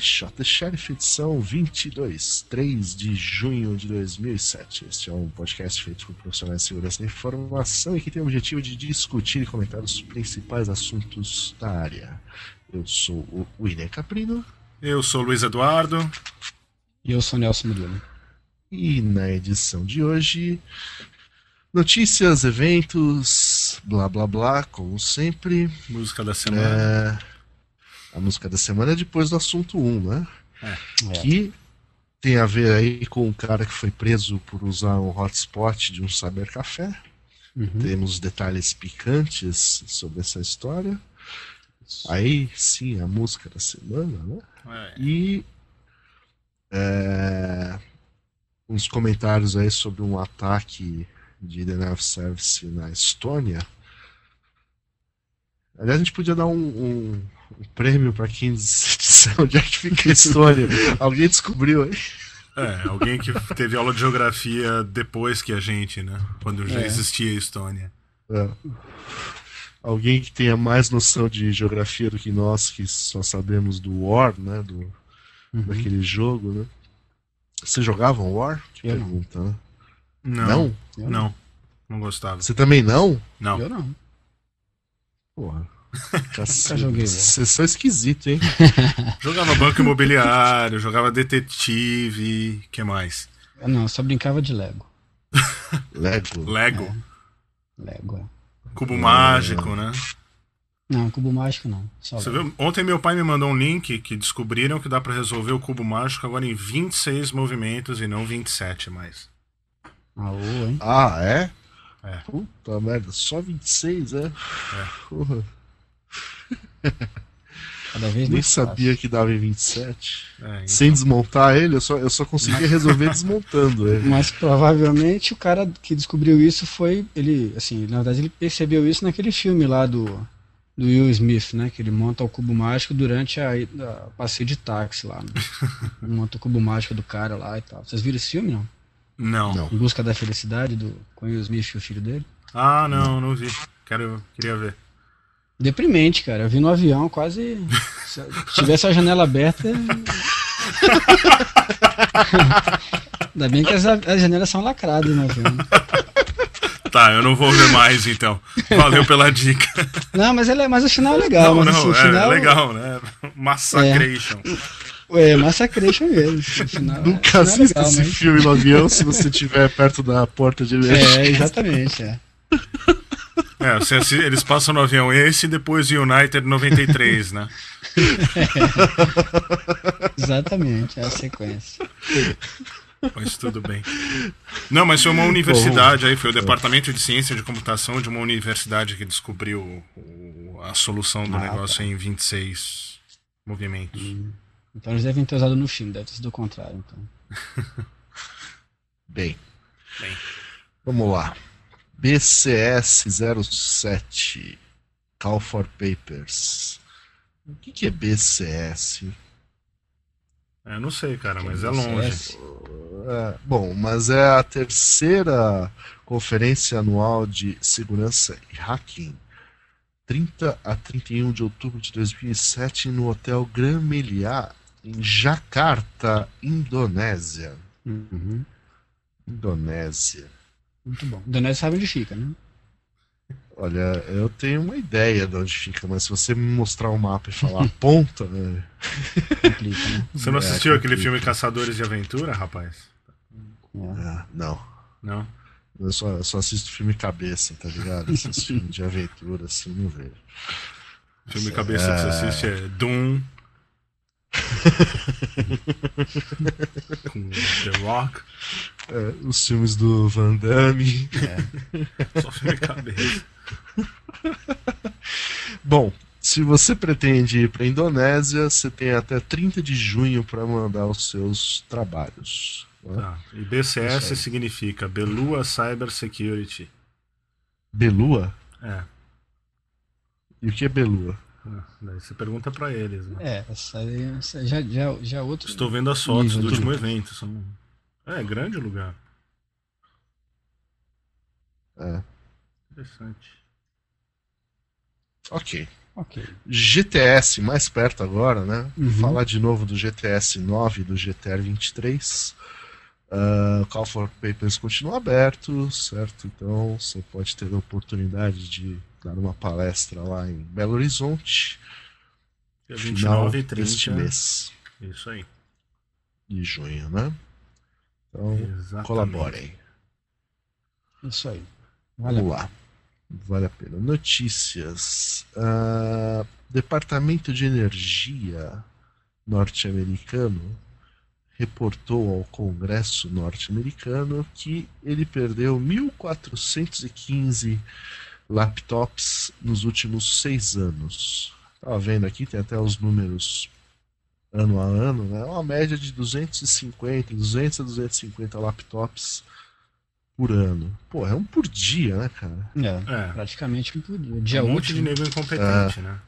the Sheriff, edição 22, 3 de junho de 2007. Este é um podcast feito por profissionais de segurança da informação e que tem o objetivo de discutir e comentar os principais assuntos da área. Eu sou o William Caprino Eu sou o Luiz Eduardo. E eu sou o Nelson Murilo. e na edição de hoje, notícias, eventos, blá blá blá, como sempre. Música da semana. É, a música da semana é depois do assunto 1, né? É. Que tem a ver aí com um cara que foi preso por usar um hotspot de um cybercafé. Uhum. Temos detalhes picantes sobre essa história. Aí sim, a música da semana, né? É. E é, uns comentários aí sobre um ataque de of service na Estônia. Aliás, a gente podia dar um, um- um prêmio para quem disser onde é que fica a Estônia. Alguém descobriu aí? É, alguém que teve aula de geografia depois que a gente, né? Quando já É. existia a Estônia. É. Alguém que tenha mais noção de geografia do que nós, que só sabemos do War, né? Do, Uhum. Daquele jogo, né? Você jogava um War? Que Eu não. pergunta, né? Não. Não? Eu Não. Não gostava. Você também não? Não. Eu não. Porra. Joguei War. Vocês são esquisitos, hein? Jogava banco imobiliário, jogava detetive. que mais? Eu não, eu só brincava de Lego. Lego. Lego. Lego, é. Cubo mágico, né? Não, cubo mágico não. Só Você viu? Ontem meu pai me mandou um link que descobriram que dá pra resolver o cubo mágico agora em 26 movimentos e não 27 mais. Ah, ô, hein? Ah, é? É. Puta merda, só 26, é? É. Porra, Cada vez nem sabia que dava em 27. É, então- Sem desmontar ele, eu só, eu só conseguia resolver desmontando ele. Mas provavelmente o cara que descobriu isso foi. Ele, assim, na verdade ele percebeu isso naquele filme lá do, do Will Smith, né? Que ele monta o cubo mágico durante a, a passeio de táxi lá. Né? Ele monta o cubo mágico do cara lá e tal. Vocês viram esse filme, não? Não. Não. Em busca da felicidade do, com Will Smith e o filho dele? Ah, não, não vi. Quero, queria ver. Deprimente, cara. Eu vi no avião quase. Se tivesse a janela aberta. Ainda bem que as, as janelas são lacradas no avião. Tá, eu não vou ver mais então. Valeu pela dica. Não, mas, ele é, mas o final é legal. não, mas, não, assim, é, final, legal, né? Massacration. É, massacration mesmo. Final, Nunca é assista legal, esse mas- filme no avião se você estiver perto da porta de emergência. É, exatamente. É. É, eles passam no avião esse e depois o United 93, né? Exatamente, é a sequência. Mas tudo bem. Não, mas foi uma universidade aí, foi o Departamento de Ciência de Computação de uma universidade que descobriu o- a solução do Ah, negócio tá. em 26 movimentos. Então eles devem ter usado no filme, deve ter sido o contrário. Então. Bem, Bem. vamos lá. BCS 07 Call for Papers. O que, que é BCS? É, eu não sei, cara, mas é longe. CS. É, bom, mas é a terceira conferência anual de segurança e hacking. 30 a 31 de outubro de 2007 no Hotel Grand Meliá, em Jakarta, Indonésia. Uhum. Indonésia. Muito bom. Indonésia sabe onde fica, né? Olha, eu tenho uma ideia de onde fica, mas se você me mostrar o mapa e falar a ponta, né, Complica, né? Você não É, assistiu aquele complica. filme Caçadores de Aventura, rapaz? É. ah, não. Não? Eu só, eu só assisto filme cabeça, tá ligado? Esses filmes de aventura, assim, não vejo. Filme cabeça que você assiste é Doom. Com The Rock. É, os filmes do Van Damme. Só filme cabeça. Bom, se você pretende ir para Indonésia, você tem até 30 de junho para mandar os seus trabalhos. né? Tá. E BCS significa Belua Cyber Security. Belua? É. E o que é Belua? Daí você pergunta pra eles, né? É, essa aí essa já, já, já é outro. Estou vendo as fotos do último evento. São... É, grande o lugar. É. Interessante. Ok. Ok. GTS mais perto agora, né? Uhum. Falar de novo do GTS 9 e do GTR 23. Ah, o Call for Papers continua aberto, certo? Então você pode ter a oportunidade de dar uma palestra lá em Belo Horizonte, Dia final 29 e deste 30. mês Isso aí. de junho, né? Então Exatamente. colaborem. Isso aí. Valeu. Vamos lá. Vale a pena. Notícias. Ah, Departamento de Energia norte-americano reportou ao Congresso norte-americano que ele perdeu 1.415 laptops nos últimos seis anos. Estava vendo aqui, tem até os números ano a ano, né? Uma média de 250, 200 a 250 laptops por ano. Pô, é um por dia, né, cara? É, É. praticamente um por dia. Um Dia monte de nego incompetente, né?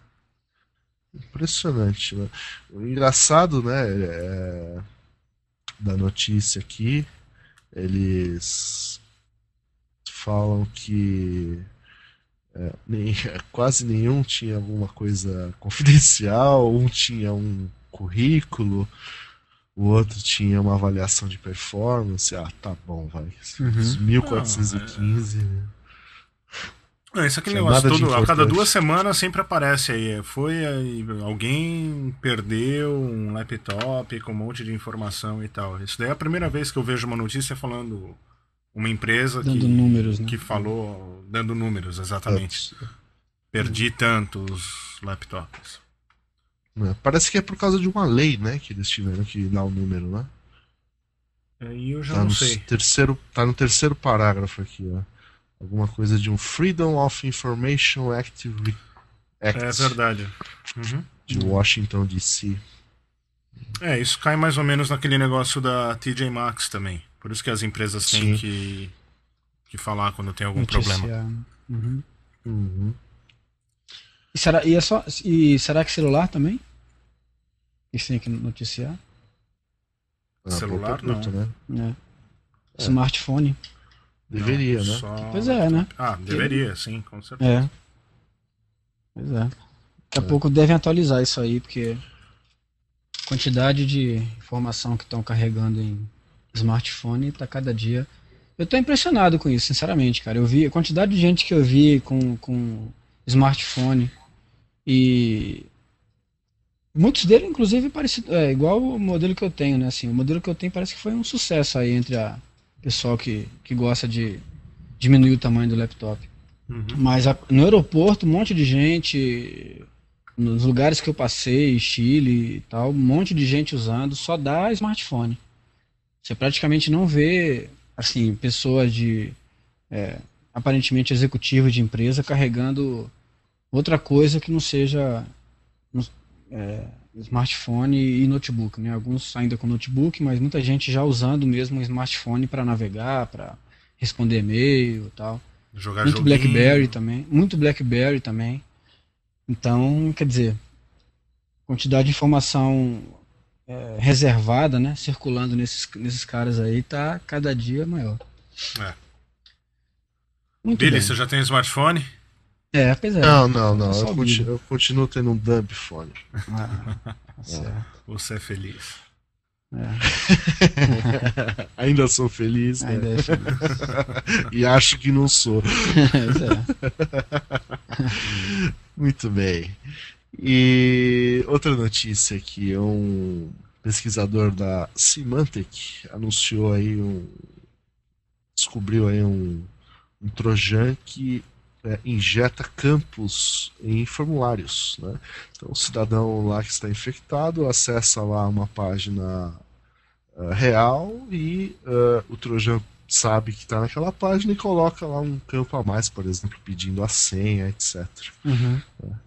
Impressionante, né? O engraçado, né, é, da notícia aqui, eles falam que é, nem- quase nenhum tinha alguma coisa confidencial, um tinha um currículo, o outro tinha uma avaliação de performance. Ah, tá bom, vai. Uhum. Os 1415. né? Não, isso aqui Tinha negócio nada de todo, a cada duas semanas sempre aparece aí. Foi aí, alguém perdeu um laptop com um monte de informação e tal. Isso daí é a primeira vez que eu vejo uma notícia falando uma empresa Dando que, números, né? que falou, dando números, exatamente. Perdi tantos laptops. Né? Parece que é por causa de uma lei, né, que eles tiveram que dar o número, né? Aí eu já Tá não no, sei. terceiro, tá no terceiro parágrafo aqui, ó. Alguma coisa de um Freedom of Information Act, Act É verdade. Uhum. de Washington, D.C. É, isso cai mais ou menos naquele negócio da TJ Maxx também. Por isso que as empresas têm Sim. que, que falar quando tem algum problema. Noticiar, né? Uhum. Uhum. E, será, e, é só, e será que celular também? Isso tem que noticiar? Ah, Celular, pergunta, né? É. Smartphone. Deveria, Não, né? só- Pois é, né? Ah, deveria, sim, com certeza. É. Pois é. Daqui a pouco devem atualizar isso aí, porque a quantidade de informação que estão carregando em smartphone está cada dia. Eu tô impressionado com isso, sinceramente, cara. Eu vi a quantidade de gente que eu vi com, com smartphone e muitos deles, inclusive, parecido, é igual o modelo que eu tenho, né? Assim, o modelo que eu tenho parece que foi um sucesso aí entre a pessoal que, que gosta de diminuir o tamanho do laptop. Uhum. Mas a- no aeroporto, um monte de gente, nos lugares que eu passei, Chile e tal, um monte de gente usando, só dá smartphone. Você praticamente não vê, assim, pessoas de, é, aparentemente executivos de empresa carregando outra coisa que não seja é, smartphone e notebook, né? Alguns ainda com notebook, mas muita gente já usando mesmo o smartphone para navegar, para responder e-mail e tal. Jogar Muito joguinho. BlackBerry também. Muito BlackBerry também. Então, quer dizer, quantidade de informação é, reservada, né? Circulando nesses, nesses caras aí, tá cada dia maior. É. Muito Billy, bem. você já tem smartphone? É, pois é. Não, não, não. Só Eu, o conti- Billy. eu continuo tendo um dump phone. Ah, certo. Você é feliz. É, Ainda sou feliz, né? ainda é feliz. E acho que não sou. É. Muito bem. E outra notícia aqui, um pesquisador da Symantec anunciou aí um descobriu aí um, um trojan que é, injeta campos em formulários, né? Então o cidadão lá que está infectado acessa lá uma página ah, real e ah, o trojan sabe que está naquela página e coloca lá um campo a mais, por exemplo, pedindo a senha, etc. Uhum.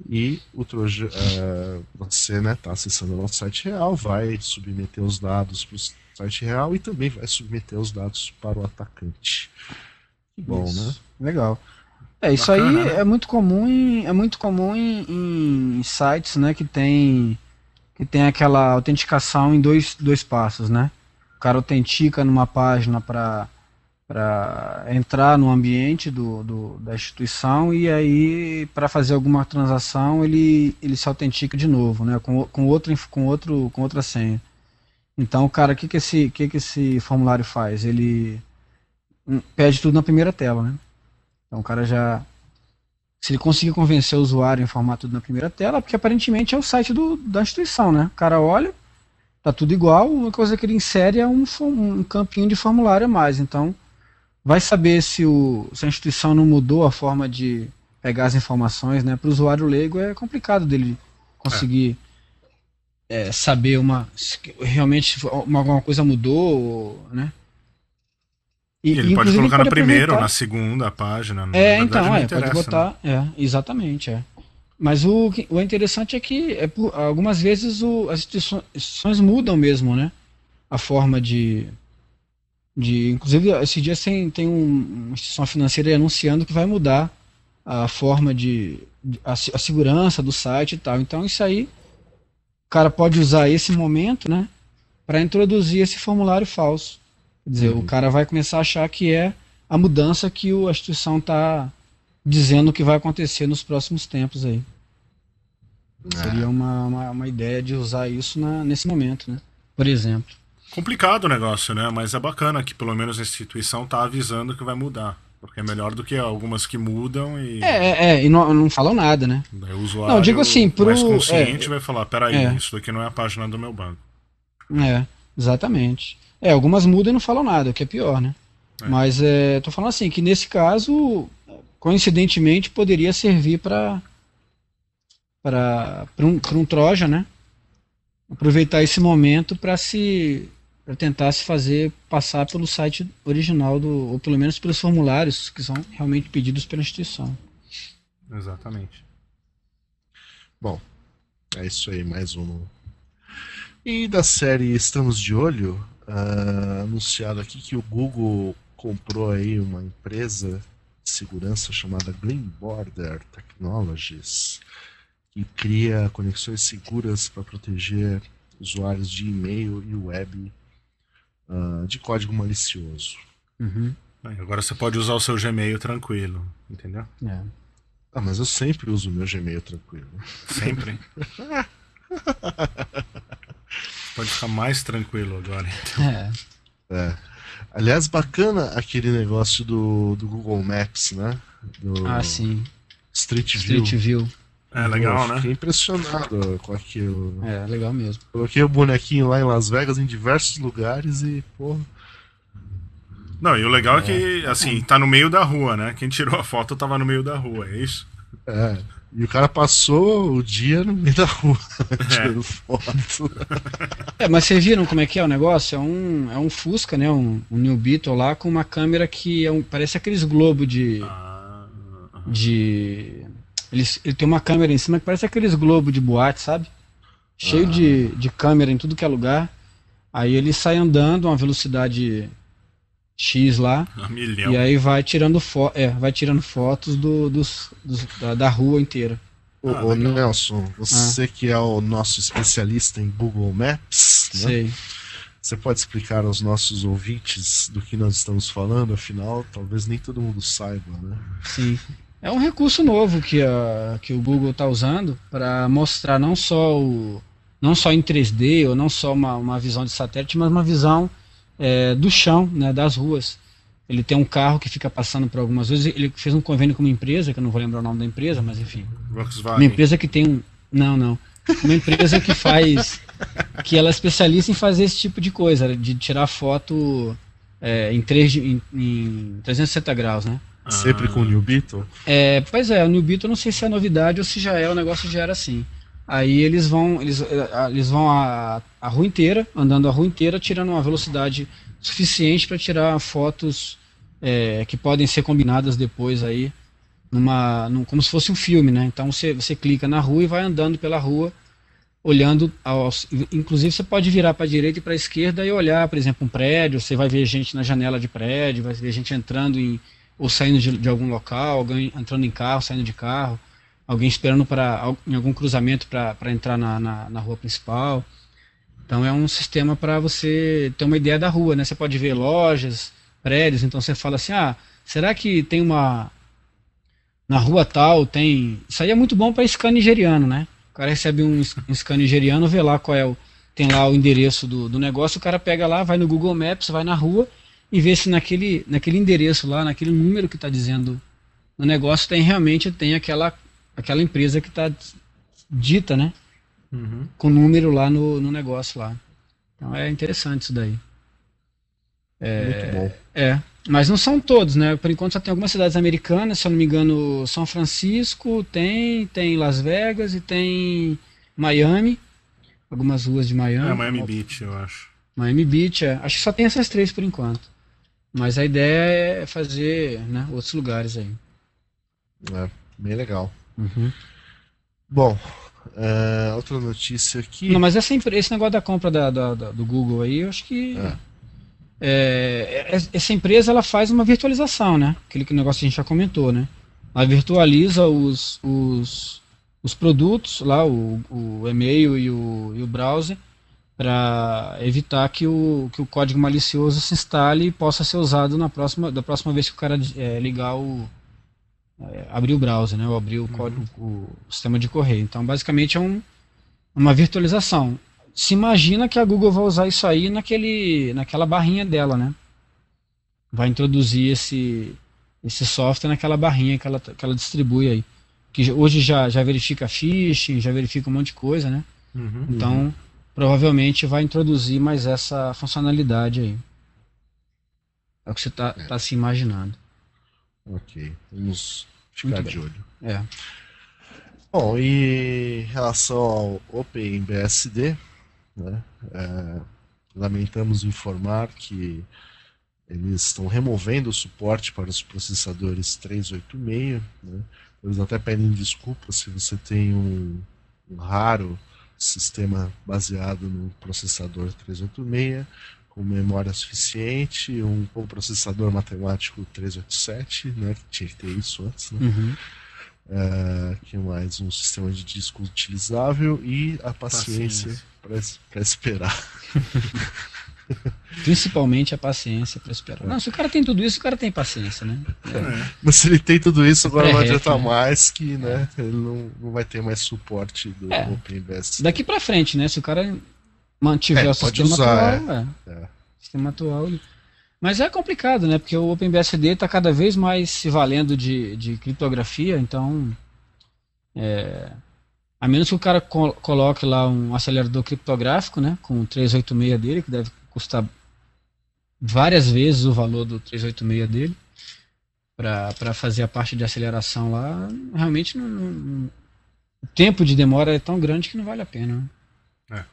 E o Trojan, eh, você está né, tá acessando o nosso site real, vai submeter os dados para o site real e também vai submeter os dados para o atacante. Que bom, Isso. né? Legal. É, isso Bacana, aí né? é muito comum em, é muito comum em, em sites, né, que tem que tem aquela autenticação em dois, dois passos, né? O cara autentica numa página para para entrar no ambiente do, do- da instituição e aí para fazer alguma transação ele, ele se autentica de novo, né? Com, com outro com outro com outra senha. Então, cara, o que que esse que que esse formulário faz? Ele hum, pede tudo na primeira tela, né? Então o cara já. Se ele conseguir convencer o usuário em informar tudo na primeira tela, porque aparentemente é o site do, da instituição, né? O cara olha, tá tudo igual, uma coisa que ele insere é um, um campinho de formulário a mais. Então, vai saber se, o, se a instituição não mudou a forma de pegar as informações, né? Para o usuário leigo é complicado dele conseguir é, saber uma se realmente uma, alguma coisa mudou, né? E ele pode colocar na primeira ou na segunda página. na é, verdade, então, é, pode né? botar. É, exatamente, é. Mas o, o interessante é que é por- algumas vezes o- as instituições mudam mesmo, né? A forma de. De inclusive, esses dias tem, tem um- uma instituição financeira anunciando que vai mudar a forma de. de- a, a segurança do site e tal. Então, isso aí. O cara pode usar esse momento, né? Para introduzir esse formulário falso. Quer dizer, o cara vai começar a achar que é a mudança que o- a instituição está dizendo que vai acontecer nos próximos tempos aí. Seria uma, uma, uma ideia de usar isso na, nesse momento, né? Por exemplo. Complicado o negócio, né? Mas é bacana que pelo menos a instituição tá avisando que vai mudar. Porque é melhor do que algumas que mudam e É, é, é, e não, não falam nada, né? daí o usuário Não, digo assim, pro- mais consciente é, vai falar, peraí, é. isso daqui não é a página do meu banco. É, exatamente. É, algumas mudam e não falam nada, o que é pior, né? É. Mas é, tô falando assim, que nesse caso, coincidentemente, poderia servir para para um, pra um Troja, né? Aproveitar esse momento para se para tentar se fazer passar pelo site original do ou pelo menos pelos formulários que são realmente pedidos pela instituição. Exatamente. Bom, é isso aí, mais um. E da série Estamos de Olho, ah, anunciado aqui que o Google comprou aí uma empresa de segurança chamada Green Border Technologies, que cria conexões seguras para proteger usuários de e-mail e web ah, de código malicioso. Aí, Agora você pode usar o seu Gmail tranquilo, entendeu? É. Ah, mas eu sempre uso o meu Gmail tranquilo. Sempre. pode ficar mais tranquilo agora. É. É. Aliás, bacana aquele negócio do, do Google Maps, né? Do Ah, sim. Street View. Street View. É legal, né? Fiquei impressionado com aquilo. É, legal mesmo. Coloquei o bonequinho lá em Las Vegas em diversos lugares e, pô. Não, e o legal é que, assim, tá no meio da rua, né? Quem tirou a foto tava no meio da rua, é isso? É. E o cara passou o dia no meio da rua É. tirando foto. É, mas vocês viram como é que é o negócio? É um, é um Fusca, né? Um, um New Beetle lá com uma câmera que é um, parece aqueles globos de. Ah, de ele, ele tem uma câmera em cima que parece aqueles globos de boate, sabe? Cheio de, de câmera em tudo que é lugar. Aí ele sai andando a uma velocidade X lá. milhão. E aí vai tirando, fo é, vai tirando fotos do, dos, dos- da, da rua inteira. Ô, Ah, ô. Nelson, você que é o nosso especialista em Google Maps, né? Sei. Você pode explicar aos nossos ouvintes do que nós estamos falando? Afinal, talvez nem todo mundo saiba, né? Sim. É um recurso novo que, a, que o Google está usando para mostrar não só o não só em 3D ou não só uma, uma visão de satélite, mas uma visão é, do chão, né, das ruas. Ele tem um carro que fica passando por algumas vezes. Ele fez um convênio com uma empresa, que eu não vou lembrar o nome da empresa, mas enfim. Uma Volkswagen. empresa que tem um. Não, não. Uma empresa que faz. que ela é especialista em fazer esse tipo de coisa, de tirar foto é, em, 3, di- em, em 360 graus, né? Sempre com o New Beetle. É, pois é, o New Beetle não sei se é novidade ou se já é, o negócio já era assim. Aí eles vão, eles, eh, eles vão a, a rua inteira, andando a rua inteira, tirando uma velocidade suficiente para tirar fotos é, que podem ser combinadas depois aí, numa, num, como se fosse um filme, né? Então você, você clica na rua e vai andando pela rua, olhando, aos, inclusive você pode virar para a direita e para a esquerda e olhar, por exemplo, um prédio, você vai ver gente na janela de prédio, vai ver gente entrando em, ou saindo de, de algum local, alguém entrando em carro, saindo de carro, alguém esperando para em algum cruzamento para entrar na, na, na, rua principal. Então é um sistema para você ter uma ideia da rua, né? Você pode ver lojas, prédios, então você fala assim, ah, será que tem uma na rua tal tem. Isso aí é muito bom para scan nigeriano, né? O cara recebe um, um scan nigeriano, vê lá qual é o. Tem lá o endereço do, do negócio, o cara pega lá, vai no Google Maps, vai na rua e vê se naquele, naquele endereço lá, naquele número que está dizendo no negócio, tem realmente tem aquela, aquela empresa que está dita, né? Uhum. Com número lá no, no negócio lá. Então é interessante isso daí. É, Muito bom. É. Mas não são todos, né? Por enquanto só tem algumas cidades americanas, se eu não me engano, São Francisco tem, tem Las Vegas e tem Miami, algumas ruas de Miami. É, Miami Beach, eu acho. Miami Beach, é. Acho que só tem essas três por enquanto. Mas a ideia é fazer né, outros lugares aí. É, bem legal. Uhum. Bom, é, outra notícia aqui. Não, mas essa, esse negócio da compra da, da, da, do Google aí, eu acho que. É. É, é, essa empresa ela faz uma virtualização, né? Aquele negócio que a gente já comentou, né? Ela virtualiza os, os, os produtos lá, o, o e-mail e o, e o browser, para evitar que o, que o código malicioso se instale e possa ser usado na próxima, da próxima vez que o cara é, ligar o. É, abrir o browser, né? Ou abrir o, uhum. código, o sistema de correio. Então, basicamente, é um, uma virtualização se imagina que a Google vai usar isso aí naquele, naquela barrinha dela, né? Vai introduzir esse, esse software naquela barrinha que ela, que ela distribui aí. Que hoje já, já verifica phishing, já verifica um monte de coisa, né? Uhum, então, uhum. Provavelmente vai introduzir mais essa funcionalidade aí. É o que você está é. tá se imaginando. Ok, vamos ficar de olho. É. Bom, e em relação ao OpenBSD, né? É, lamentamos informar que eles estão removendo o suporte para os processadores 386. Né? Eles até pedem desculpa se você tem um, um raro sistema baseado no processador 386 com memória suficiente, um processador matemático 387, né, que tinha que ter isso antes, né? Uhum. Uh, que mais um sistema de disco utilizável e a paciência, paciência. para esperar. Principalmente a paciência para esperar. Não, se o cara tem tudo isso, o cara tem paciência, né? É. Mas se ele tem tudo isso, agora não adianta né? mais que né, ele não, não vai ter mais suporte do é. OpenBS. Daqui para frente, né? Se o cara mantiver é, o sistema usar, atual, é. é. sistema atual, mas é complicado, né? Porque o OpenBSD está cada vez mais se valendo de, de criptografia, então. É, a menos que o cara co coloque lá um acelerador criptográfico, né? Com o 386 dele, que deve custar várias vezes o valor do 386 dele, para fazer a parte de aceleração lá, realmente não, não, o tempo de demora é tão grande que não vale a pena. Né?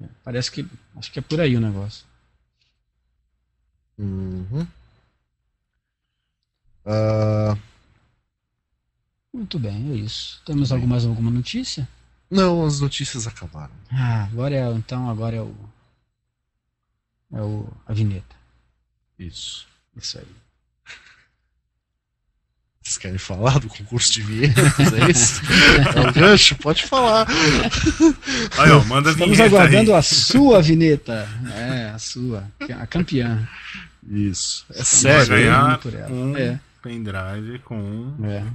É. Parece que. Acho que é por aí o negócio. Uhum. Uh... Muito bem, é isso. Temos alguma, mais alguma notícia? Não, as notícias acabaram. Ah, agora é então agora é o é o a vinheta. Isso. Isso aí. Vocês querem falar do concurso de vinhetas? É isso? é o gancho? Pode falar. Aí, ó, manda a Estamos aguardando aí. a sua vinheta. É, a sua. A campeã. Isso. É sério. Vai ganhar um é. pendrive com, é.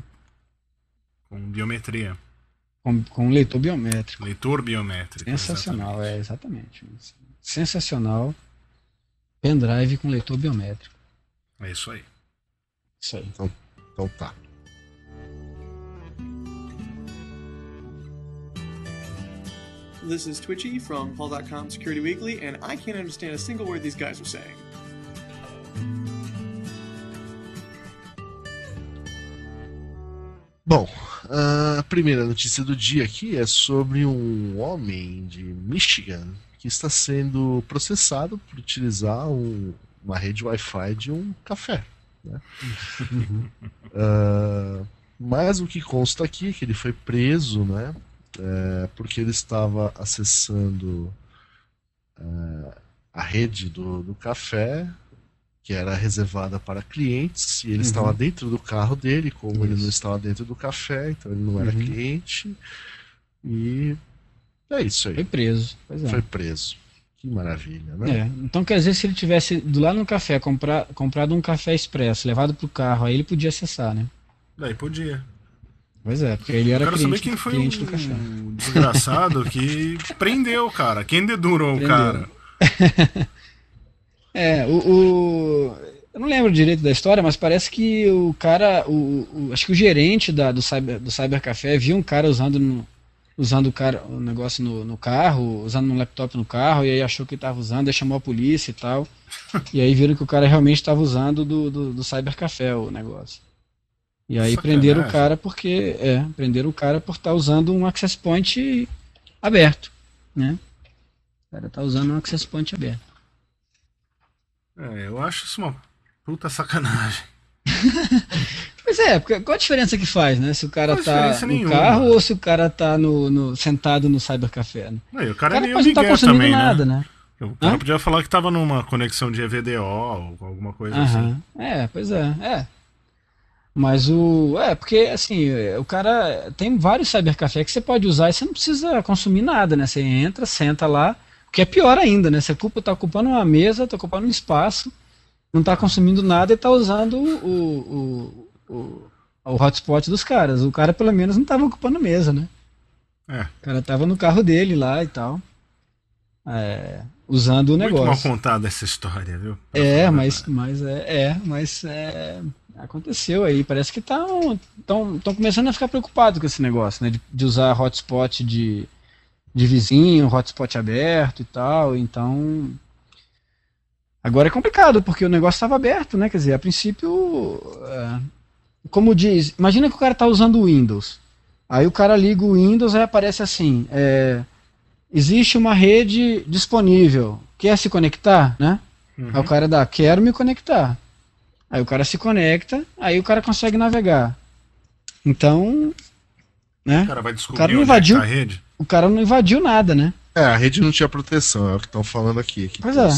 com biometria. Com, com leitor biométrico. Leitor biométrico. Sensacional, exatamente. é, exatamente. Sensacional. Pendrive com leitor biométrico. É isso aí. Isso aí. Então, então tá. This is Twitchy from Paul.com Security Weekly, and I can't understand a single word these guys are saying. Bom, a primeira notícia do dia aqui é sobre um homem de Michigan que está sendo processado por utilizar um, uma rede Wi-Fi de um café. Né? uh, mas o que consta aqui é que ele foi preso, né? É, porque ele estava acessando uh, a rede do, do café que era reservada para clientes, e ele Uhum. estava dentro do carro dele, como ele Isso. não estava dentro do café, então ele não era Uhum. cliente. E é isso aí. Foi preso. Pois é. Foi preso. Que maravilha, né? É, então quer dizer, se ele tivesse ido lá no café, comprar, comprado um café expresso, levado pro carro, aí ele podia acessar, né? Daí podia. Pois é, porque ele Eu era quero saber cliente, quem foi cliente do café. o desgraçado que prendeu o cara. Quem dedurou o cara? É, o, o- Eu não lembro direito da história, mas parece que o cara. O, o- acho que o gerente da, do, cyber, do Cybercafé viu um cara usando no- usando o, cara, o negócio no, no carro, usando um laptop no carro, e aí achou que estava usando, aí chamou a polícia e tal. E aí viram que o cara realmente estava usando do, do, do Cybercafé o negócio. E aí Sacanagem. prenderam o cara porque. É, prenderam o cara por estar usando um access point aberto. Né? O cara tá usando um access point aberto. É, eu acho isso uma puta sacanagem. Pois é, qual a diferença que faz, né? Se o cara Não tá no nenhuma. carro ou se o cara tá no, no- sentado no cybercafé. Né? Não, o O cara, cara é meio pode não migué consumindo também, nada, né? né? O cara Hã? podia falar que tava numa conexão de EVDO ou alguma coisa assim. Aham. É, pois é, é. Mas o. É, porque assim, o cara. Tem vários cybercafé que você pode usar e você não precisa consumir nada, né? Você entra, senta lá. O que é pior ainda, né? Você ocupa, tá ocupando uma mesa, tá ocupando um espaço, não tá consumindo nada e tá usando o, o, o, o hotspot dos caras. O cara, pelo menos, não tava ocupando mesa, né? É. O cara tava no carro dele lá e tal. É, usando o Muito mal negócio. contada essa história, viu? Pra É, mas, mas é, é, mas é, aconteceu aí. Parece que estão tão começando a ficar preocupados com esse negócio, né? De, de usar hotspot de, de vizinho, hotspot aberto e tal. Então. Agora é complicado, porque o negócio estava aberto, né? Quer dizer, a princípio. é, como diz. Imagina que o cara está usando o Windows. Aí o cara liga o Windows e aparece assim. é, existe uma rede disponível. Quer se conectar, né? Uhum. Aí o cara dá, quero me conectar. Aí o cara se conecta, aí o cara consegue navegar. Então, né? O cara vai descobrir cara não onde é que invadiu. tá a rede. O cara não invadiu nada, né? É, a rede não tinha proteção, é o que estão falando aqui. Que Pois é.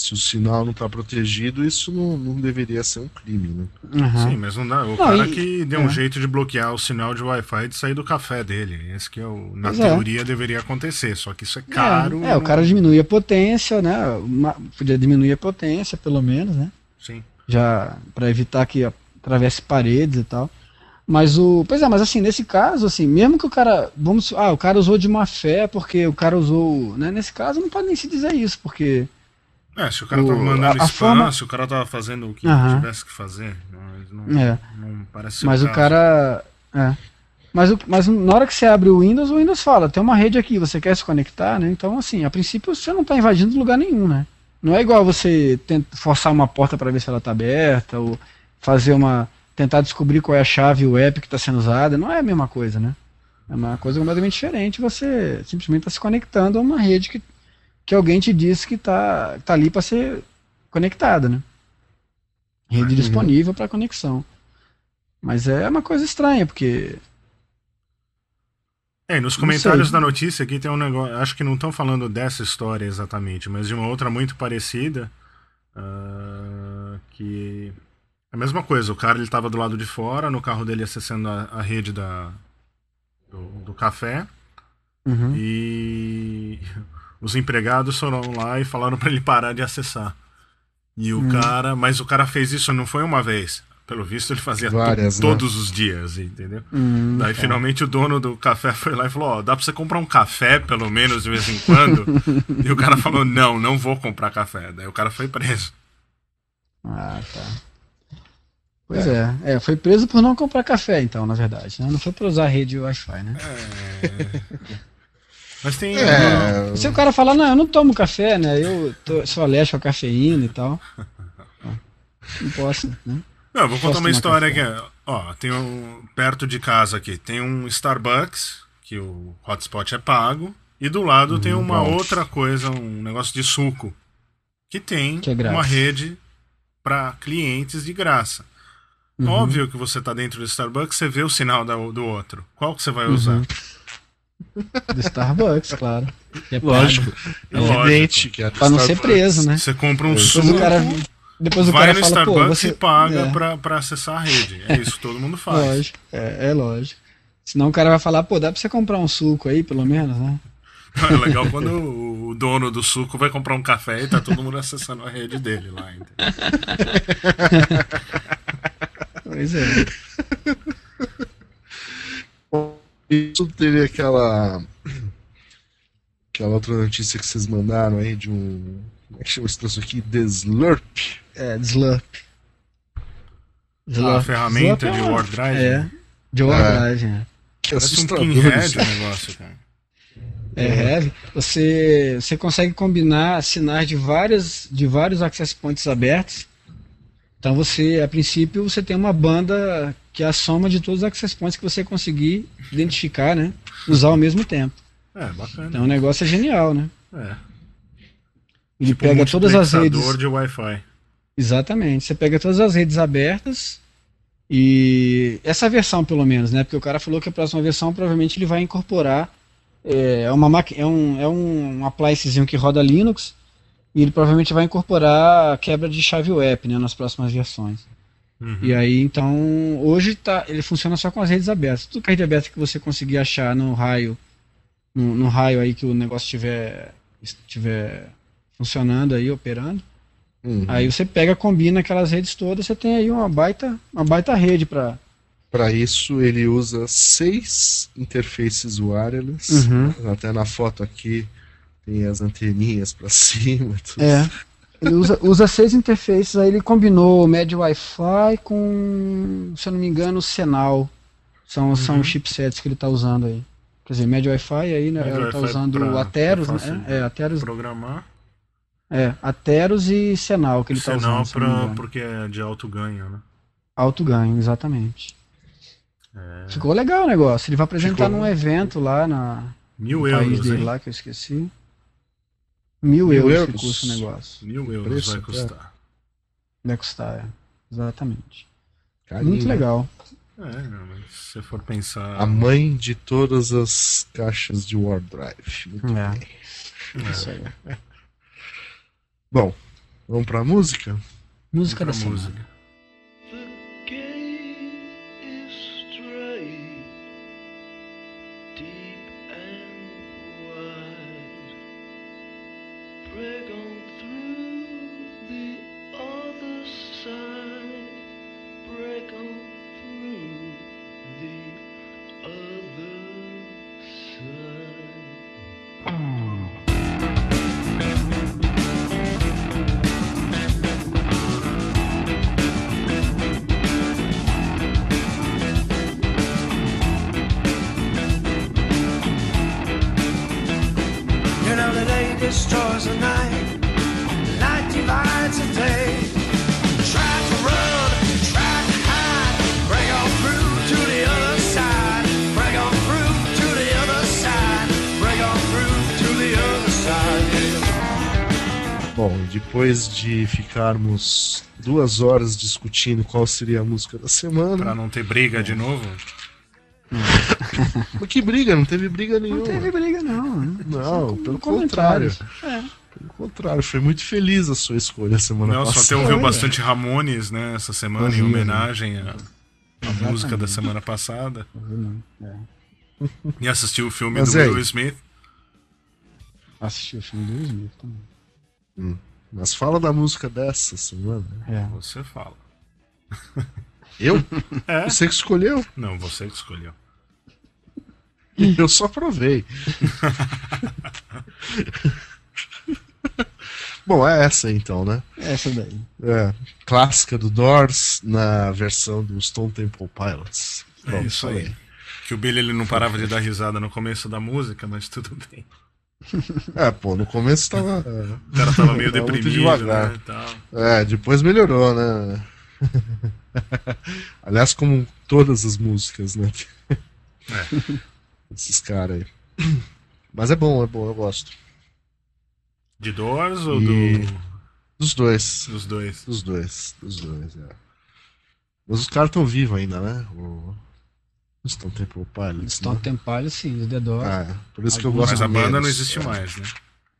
Se o sinal não está protegido, isso não, não deveria ser um crime, né? Aham. Sim, mas não dá. O Não, cara e- que deu é. um jeito de bloquear o sinal de Wi-Fi e de sair do café dele. Esse que é o, na Pois é. teoria deveria acontecer, só que isso é caro. É, é, o cara diminui a potência, né? Uma- podia diminuir a potência, pelo menos, né? Sim. já para evitar que atravesse paredes e tal. Mas o, pois é, mas assim, nesse caso, assim, mesmo que o cara, vamos, ah, o cara usou de má fé porque o cara usou, né, nesse caso não pode nem se dizer isso, porque É, se o cara O- tava mandando a- a spam, forma- se o cara tava fazendo o que Aham. tivesse que fazer, mas não, É. não parece mas o caso. cara, é. Mas, o, mas na hora que você abre o Windows, o Windows fala, tem uma rede aqui, você quer se conectar, né? Então, assim, a princípio você não está invadindo lugar nenhum, né? Não é igual você tenta forçar uma porta para ver se ela está aberta, ou fazer uma. tentar descobrir qual é a chave web que está sendo usada. Não é a mesma coisa, né? É uma coisa completamente diferente. Você simplesmente está se conectando a uma rede que, que alguém te disse que está tá ali para ser conectada, né? Rede Uhum. disponível para conexão. Mas é uma coisa estranha, porque. É, nos comentários da notícia aqui tem um negócio. Acho que não estão falando dessa história exatamente, mas de uma outra muito parecida. ah, que. É a mesma coisa, o cara ele tava do lado de fora, no carro dele acessando a, a rede da, do, do café, Uhum. e os empregados foram lá e falaram pra ele parar de acessar. E o Hum. cara. Mas o cara fez isso não foi uma vez. Pelo visto, ele fazia to- Várias, né? todos os dias, entendeu? Hum, Daí tá. finalmente o dono do café foi lá e falou: Ó, dá pra você comprar um café pelo menos de vez em quando? e o cara falou: Não, não vou comprar café. Daí o cara foi preso. Ah, tá. Pois é. é. foi preso por não comprar café, então, na verdade. Né? Não foi por usar a rede Wi-Fi, né? Mas tem. É, Se o cara falar, não, eu não tomo café, né? Eu tô, sou alérgico à cafeína e tal. Não posso, né? Não, eu vou contar uma história aqui. Ó, tem um. Perto de casa aqui, tem um Starbucks, que o hotspot é pago. E do lado tem Uhum. uma bom. outra coisa, um negócio de suco. Que tem Que é uma rede para clientes de graça. Uhum. Óbvio que você tá dentro do Starbucks, você vê o sinal da- do outro. Qual que você vai Uhum. usar? Do Starbucks, claro. É pago. lógico. É evidente que a Pra não ser preso, né? Você compra um Depois suco cara. Depois o Vai cara no fala, Starbucks você... e paga é, pra, pra acessar a rede. É isso que todo mundo faz. Lógico, é, é lógico. Senão o cara vai falar, pô, dá pra você comprar um suco aí, pelo menos, né? É legal quando o dono do suco vai comprar um café e tá todo mundo acessando a rede dele lá. Entendeu? Pois é. Isso teve aquela. Aquela outra notícia que vocês mandaram aí de um. Como é que chama esse troço aqui? The Slurp. É, Slurp. A ferramenta Slurp de é uma- Word Drive. É, de Word É. Drive, é. Que Parece um assustador pinhead isso. o negócio, cara. É heavy. Você, você consegue combinar sinais de várias de vários access points abertos. Então você, a princípio, você tem uma banda que é a soma de todos os access points que você conseguir identificar, né? Usar ao mesmo tempo. É, bacana. Então o negócio é genial, né? É. Ele Tipo um pega todas as redes. de Wi-Fi. Exatamente. Você pega todas as redes abertas e essa versão, pelo menos, né? Porque o cara falou que a próxima versão provavelmente ele vai incorporar é, uma é um é um, um appliancezinho que roda Linux e ele provavelmente vai incorporar a quebra de chave web, né? Nas próximas versões. Uhum. E aí, então, hoje tá, ele funciona só com as redes abertas. Tudo que a rede aberta que você conseguir achar no raio, no, no raio aí que o negócio estiver estiver funcionando aí, operando. Uhum. Aí você pega, combina aquelas redes todas, você tem aí uma baita, uma baita rede para. Para isso, ele usa seis interfaces wireless. Uhum. Até na foto aqui tem as anteninhas para cima. Tudo. É. Ele usa, usa seis interfaces, aí ele combinou o Med Wi-Fi com, se eu não me engano, o Senal. São, são Uhum. os chipsets que ele está usando aí. Quer dizer, Med Wi-Fi aí, né? Ele está usando pra- o Ateros, né? É, Ateros, Programar. é, Ateros e Senal que ele está usando. se eu não me pra, engano. porque é de alto ganho, né? Alto ganho, exatamente. É. Ficou legal o negócio. Ele vai apresentar Ficou. num evento lá na, Mil no país euros, dele hein? lá que eu esqueci. Mil, Mil euros, euros? que custa o negócio. Mil euros preço, vai é. custar. Vai custar, é. Exatamente. Carinho, Muito né? legal. É, não, mas se você for pensar. A mãe de todas as caixas de Word Drive. Muito É. bem. Isso aí. Bom, vamos pra música? Música pra da semana. música. Depois de ficarmos duas horas discutindo qual seria a música da Pra semana. não ter briga de novo. Mas que briga? Não teve briga nenhuma. Não teve briga, não. né? Não, pelo contrário. É. Pelo contrário, foi muito feliz a sua escolha semana Não, só passada. até ouviu Foi, bastante Ramones, né, essa semana, em homenagem à, à música da semana passada. É. E assistiu o filme Mas do? Will Smith. Assisti o filme do Will Smith também. Mas fala da música dessa semana. É. Você fala. Eu? É? Você que escolheu? Não, você que escolheu. Eu só provei. Bom, é essa então, né? Essa daí. É, clássica do Doors na versão do Stone Temple Pilots. É isso aí. Que o Billy ele não parava de dar risada no começo da música, mas tudo bem. É, pô, no começo tava. O cara tava meio Tava muito deprimido, devagar. né, e tal. É, depois melhorou, né? Aliás, como todas as músicas, né? É. Esses caras aí. Mas é bom, é bom, eu gosto. De Doors ou E- do, Dos dois. dos dois? Dos dois. Dos dois, é. Mas os caras estão vivos ainda, né? O... Stone Temple Pilots. Stone né? Temple, sim, os The Doors. Ah, é. por isso que eu gosto Mas a banda menos, não existe é. mais, né?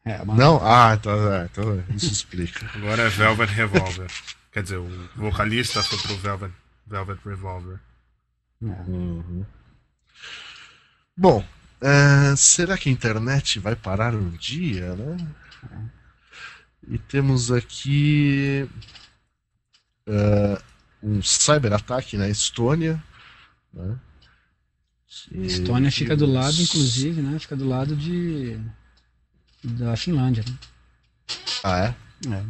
É, mas- Não? Ah, então, é, então isso explica. Agora é Velvet Revolver. Quer dizer, o vocalista foi pro Velvet, Velvet Revolver. Uhum. Bom, é, será que a internet vai parar um dia, né? E temos aqui é, um cyberataque na Estônia. Né? Estônia fica do lado, inclusive, né? Fica do lado de da Finlândia. Né? Ah, é? É.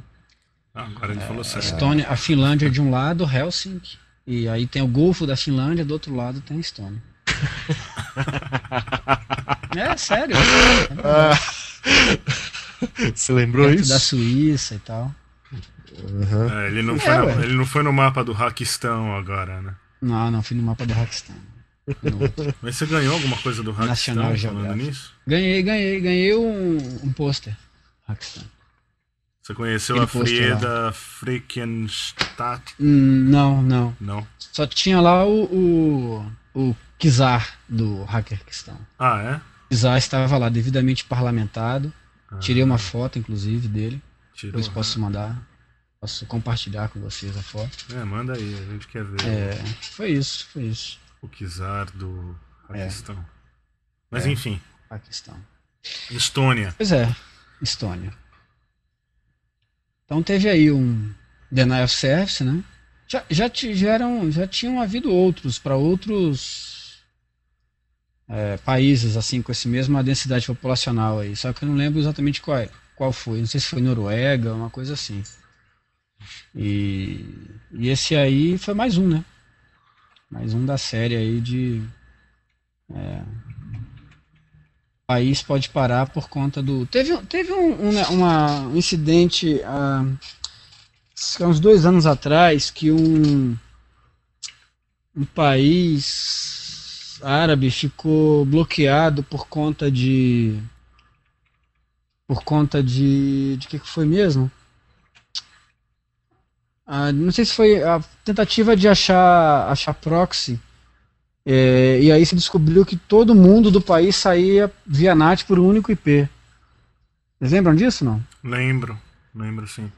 Ah, agora ele falou sério. Estônia, a Finlândia de um lado, Helsinki, e aí tem o Golfo da Finlândia, do outro lado tem a Estônia. é sério. Você lembrou Perto isso? da Suíça e tal. Uhum. É, ele, não É, ué. ele não foi no mapa do Raquistão agora, né? Não, não, fui no mapa do Paquistão. Mas você ganhou alguma coisa do National falando Geographic. nisso? Ganhei, ganhei, ganhei um, um pôster. Paquistão. Você conheceu Aquele a. Frieda Frickenstadt? Hum, não, não. Não. Só tinha lá o, o, o Kizar do Hackerquistão. Ah, é? Kizar estava lá devidamente parlamentado. Tirei uma foto, inclusive, dele. Tirou. Depois posso mandar. Posso compartilhar com vocês a foto. É, manda aí, a gente quer ver É, foi isso, foi isso. O Kizar do É. Raquistão. Mas É. enfim, Paquistão. Estônia. Pois é, Estônia. Então teve aí um denial of service, né? Já, já tiveram, já tinham havido outros para outros é, países assim com esse mesma densidade populacional aí. Só que eu não lembro exatamente qual, é- qual foi. Não sei se foi Noruega, uma coisa assim. E, e esse aí foi mais um, né? Mais um da série aí de é, país pode parar por conta do. Teve, teve um, um, né, incidente há há uns dois anos atrás que um, um país árabe ficou bloqueado por conta de. Por conta de. De que, que foi mesmo? Ah, não sei se foi a tentativa de achar, achar proxy. É, e aí se descobriu que todo mundo do país saía via NAT por um único IP. Vocês lembram disso, não? Lembro, lembro sim.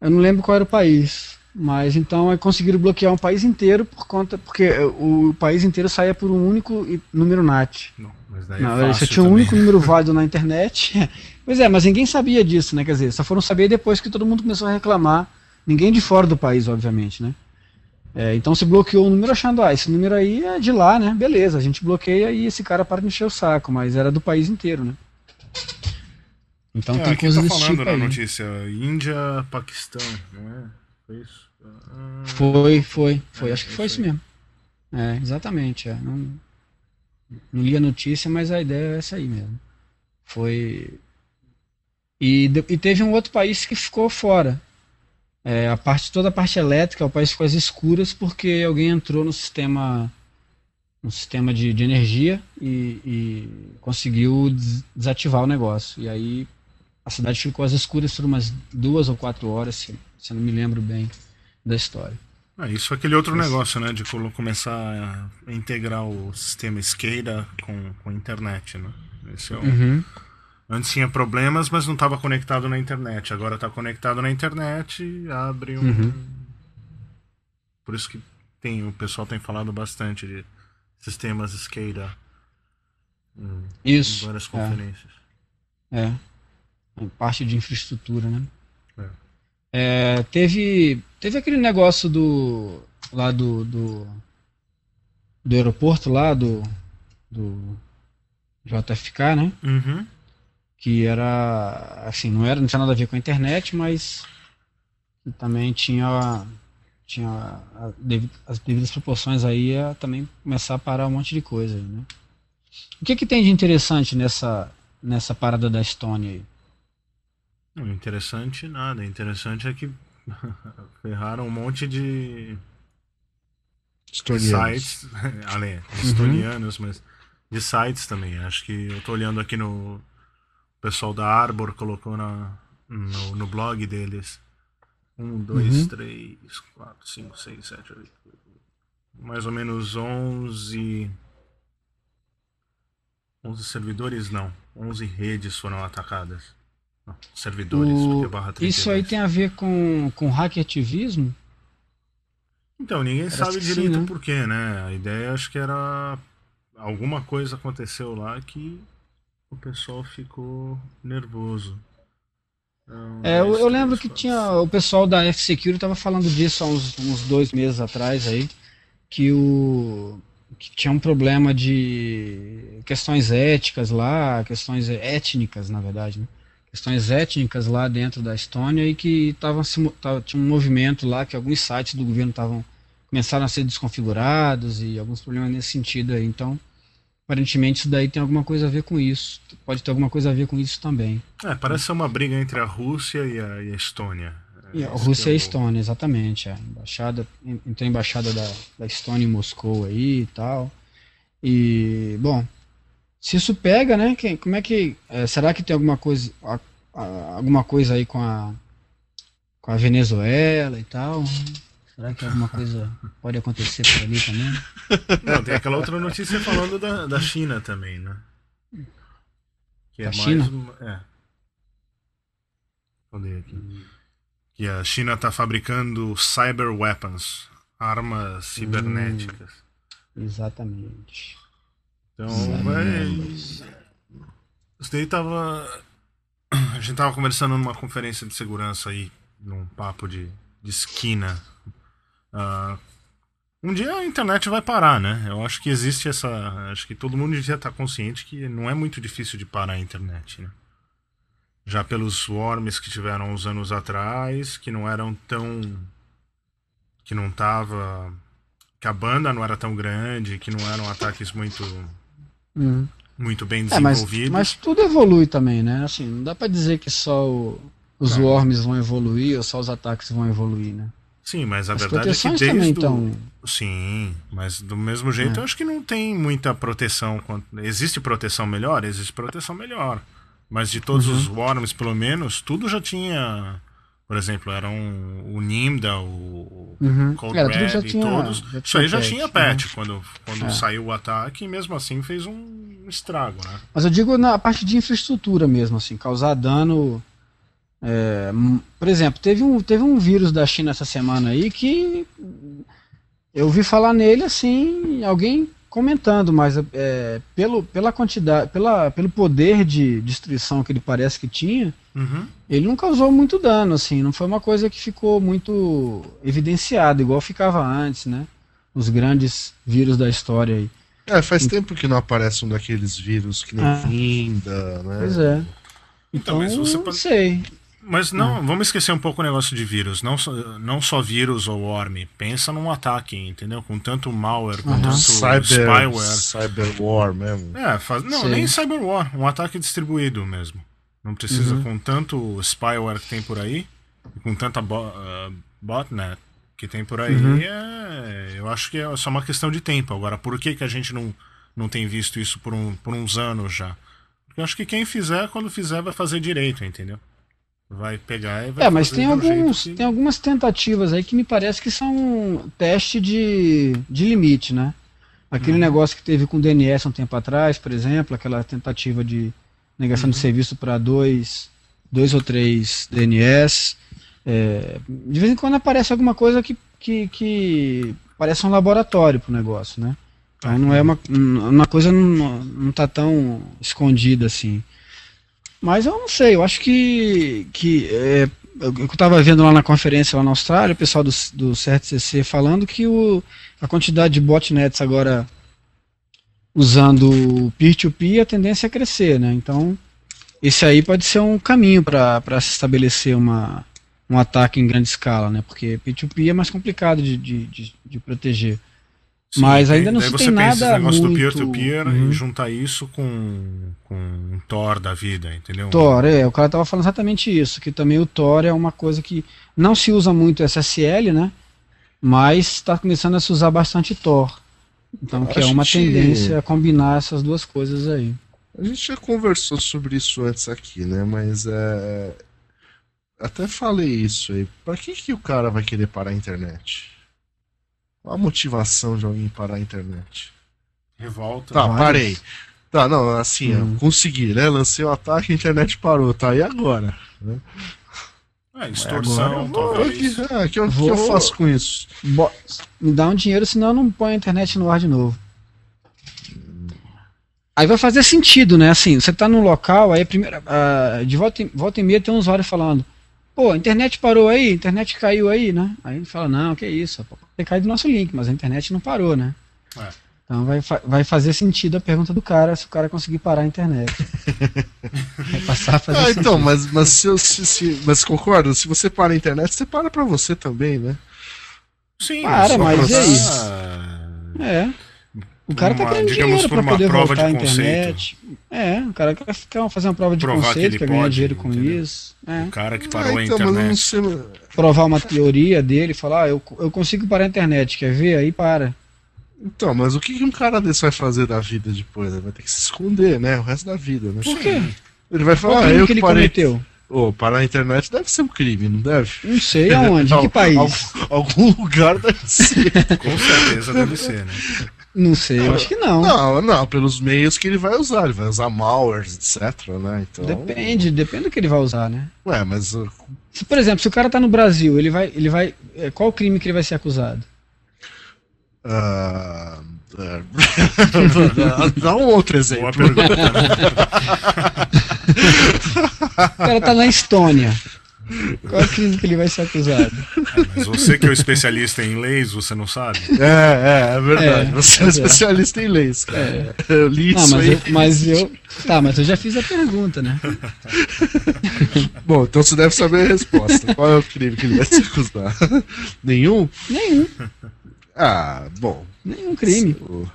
Eu não lembro qual era o país. Mas então é, conseguiram bloquear um país inteiro por conta. Porque o país inteiro saía por um único número NAT. Não, mas daí Não, é fácil tinha um também. único número válido na internet. pois é, mas ninguém sabia disso, né? Quer dizer, só foram saber depois que todo mundo começou a reclamar. Ninguém de fora do país, obviamente, né? É, então se bloqueou o número achando, ah, esse número aí é de lá, né? Beleza, a gente bloqueia e esse cara para de encher o saco, mas era do país inteiro, né? Então É, tem aqui coisa tá falando tipo na aí. Índia, Índia, Paquistão, não é? Foi isso? Ah, Foi, foi, foi. É, Acho que foi isso mesmo. É, exatamente. É. Não, não li a notícia, mas a ideia é essa aí mesmo. Foi. E, e teve um outro país que ficou fora. É, a parte, toda a parte elétrica, o país ficou às escuras porque alguém entrou no sistema no sistema de, de energia e, e conseguiu des- desativar o negócio. E aí a cidade ficou às escuras por umas duas ou quatro horas, se, se eu não me lembro bem da história. Ah, isso é aquele outro negócio, né? De começar a integrar o sistema SCADA com, com a internet, né? Esse é o- Uhum. Antes tinha problemas, mas não estava conectado na internet. Agora está conectado na internet e abre um. Uhum. Por isso que tem, o pessoal tem falado bastante de sistemas SCADA em, em Isso. várias é. conferências. É. Em parte de infraestrutura, né? É. É, teve, teve aquele negócio do. lá do. do, do aeroporto lá, do. do JFK, né? Uhum. Que era. assim, não era, não tinha nada a ver com a internet, mas também tinha. tinha a as devidas proporções aí a também começar a parar um monte de coisa né? O que que tem de interessante nessa, nessa parada da Estônia aí? Não, interessante nada. Interessante é que ferraram um monte de Estonianos. sites, além de estonianos, mas de sites também. Acho que eu tô olhando aqui no pessoal da Arbor colocou na, no, no blog deles. Um, dois, Uhum. três, quatro, cinco, seis, sete, oito. Mais ou menos 11. 11 servidores, não. 11 redes foram atacadas. servidores. O- barra 32. Isso aí tem a ver com, com hackerativismo? Então, ninguém Parece sabe que sim, direito né? por quê, né? A ideia acho que era. Alguma coisa aconteceu lá que o pessoal ficou nervoso. Então, É, eu, eu lembro que tinha. O pessoal da F-Security tava falando disso há uns, uns dois meses atrás aí. Que o. Que tinha um problema de questões éticas lá, questões étnicas, na verdade, né? Questões étnicas lá dentro da Estônia e que tava, tava- tinha um movimento lá que alguns sites do governo estavam começaram a ser desconfigurados e alguns problemas nesse sentido aí. Então, aparentemente isso daí tem alguma coisa a ver com isso. Pode ter alguma coisa a ver com isso também. É, parece ser uma briga entre a Rússia e a, e a Estônia. É E a Rússia e a eu- Estônia, exatamente. A embaixada, entrou a embaixada da, da Estônia em Moscou aí e tal. E, bom, se isso pega, né? que- como é que. é, será que tem alguma coisa, a- a- alguma coisa aí com a, com a Venezuela e tal? Será que alguma coisa pode acontecer por ali também? Não, tem aquela outra notícia falando da, da China também, né? Que é Da mais China? uma- É. Cadê aqui? Que a China está fabricando cyber weapons, armas cibernéticas. Exatamente. Então, vai. Isso daí tava. A gente tava conversando numa conferência de segurança aí, num papo de, de esquina. Ah, um dia a internet vai parar, né? Eu acho que existe essa. Acho que todo mundo devia estar consciente que não é muito difícil de parar a internet, né? Já pelos worms que tiveram uns anos atrás, que não eram tão. que não tava. que a banda não era tão grande, que não eram ataques muito. Hum. muito bem É, mas, desenvolvidos. mas tudo evolui também, né? Assim, não dá pra dizer que só o- os Não. worms vão evoluir ou só os ataques vão evoluir, né? Sim, mas a As verdade é que desde também o- estão. Sim, mas do mesmo jeito É. eu acho que não tem muita proteção. Existe proteção melhor? Existe proteção melhor. Mas de todos Uhum. os Worms, pelo menos, tudo já tinha. Por exemplo, eram o Nimda, o Uhum. Cold Era, Red já e tinha- todos. já Isso aí já tinha tinha patch, patch quando, quando É. saiu o ataque e mesmo assim fez um estrago, né? Mas eu digo na parte de infraestrutura mesmo, assim, causar dano. É, por exemplo, teve um, teve um vírus da China essa semana aí que eu ouvi falar nele assim, alguém comentando, mas é, pelo, pela quantidade, pela, pelo poder de destruição que ele parece que tinha, Uhum. ele não causou muito dano, assim, não foi uma coisa que ficou muito evidenciada, igual ficava antes, né? Os grandes vírus da história aí. É, faz tempo que não aparece um daqueles vírus que nem Ah. Vinda, né? Pois é. Então, Então, mas você não pode- sei. Mas não, vamos esquecer um pouco o negócio de vírus. Não só, não só vírus ou worm. Pensa num ataque, entendeu? Com tanto malware, com Aham. tanto Cyber, spyware. cyber War mesmo. É, faz, não, Sim. nem cyberwar, um ataque distribuído mesmo. Não precisa Uhum. com tanto spyware que tem por aí, com tanta bo- ah, botnet que tem por aí, Uhum. é, eu acho que é só uma questão de tempo. Agora, por que, que a gente não, não tem visto isso por, um, por uns anos já? Porque eu acho que quem fizer, quando fizer, vai fazer direito, entendeu? Vai pegar e vai É, mas tem alguns, que- tem algumas tentativas aí que me parece que são teste de, de limite, né? Aquele Uhum. negócio que teve com o DNS um tempo atrás, por exemplo, aquela tentativa de negação Uhum. de serviço para dois, dois ou três DNS. É, de vez em quando aparece alguma coisa que, que, que parece um laboratório pro negócio, né? Então não é uma, uma coisa não, não tá tão escondida assim. Mas eu não sei, eu acho que, que é, eu estava vendo lá na conferência lá na Austrália, o pessoal do, do CRTCC falando que o, a quantidade de botnets agora usando peer-to-peer, a tendência é crescer, né? Então, esse aí pode ser um caminho para se estabelecer uma, um ataque em grande escala, né? Porque peer-to-peer é mais complicado de, de, de, de proteger. Sim, Mas ainda não se você tem pensa esse nada negócio do muito- peer-to-peer Uhum. e juntar isso com, com um Tor da vida, entendeu? Tor, é, o cara tava falando exatamente isso, que também o Tor é uma coisa que não se usa muito SSL, né? Mas está começando a se usar bastante Tor. Então, que é uma tendência a combinar essas duas coisas aí. A gente já conversou sobre isso antes aqui, né? Mas é. Até falei isso aí. Pra que, que o cara vai querer parar a internet? Qual a motivação de alguém parar a internet? Revolta. Tá, Vários. parei. Tá, não, assim, Uhum. ó, consegui, né? Lancei o ataque, a internet parou, tá? E agora? Né? É, extorsão, talvez. O que, ah, que, eu- que Vou- eu faço com isso? Bo- Me dá um dinheiro, senão eu não põe a internet no ar de novo. Aí vai fazer sentido, né? Assim, você tá num local, aí primeiro, ah, de volta em, volta e meia tem um usuário falando, pô, a internet parou aí, a internet caiu aí, né? Aí ele fala, não, que isso, ter caído do nosso link, mas a internet não parou, né? É. Então vai, vai fazer sentido a pergunta do cara se o cara conseguir parar a internet. vai passar a fazer Ah, sentido. então, mas, mas, se, eu- se, se- mas concorda? Se você para a internet, você para pra você também, né? Sim, Para, mas pra aí? dar- É. O cara tá Uma- querendo digamos, dinheiro uma poder prova voltar à conceito. internet. É, o cara quer quer fazer uma prova de Provar que conceito, ele quer ganhar pode, dinheiro com entendeu? isso. É. O cara que Ah, parou então, a internet. sei. mas- Provar uma teoria dele, falar, ah, eu, eu consigo parar a internet, quer ver? Aí para. Então, mas o que que um cara desse vai fazer da vida depois? Ele vai ter que se esconder, né? O resto da vida, né? Por quê? Ele vai falar, ah, eu que ele parei. cometeu? Ô, parar a internet deve ser um crime, não deve? Não sei aonde, em que país? Algum, algum lugar deve ser. Com certeza deve ser, né? Não sei, eu acho que não. Não, não, pelos meios que ele vai usar. Ele vai usar malwares, etc, né? Então. Depende, depende do que ele vai usar, né? Ué, mas. uh, Se, por exemplo, se o cara tá no Brasil, ele vai. Ele vai é, qual o crime que ele vai ser acusado? ah, é, Dá um outro Boa exemplo. pergunta. O cara tá na Estônia. Qual é o crime que ele vai ser acusado? Mas você que é o especialista em leis, você não sabe? É, é, é verdade. É, Você é é. especialista em leis, cara. Eu li Não, isso mas aí. eu, mas eu. Tá, mas eu já fiz a pergunta, né? Bom, então você deve saber a resposta. Qual é o crime que ele vai se acusar? Nenhum? Nenhum. Ah, bom. Nenhum crime. o-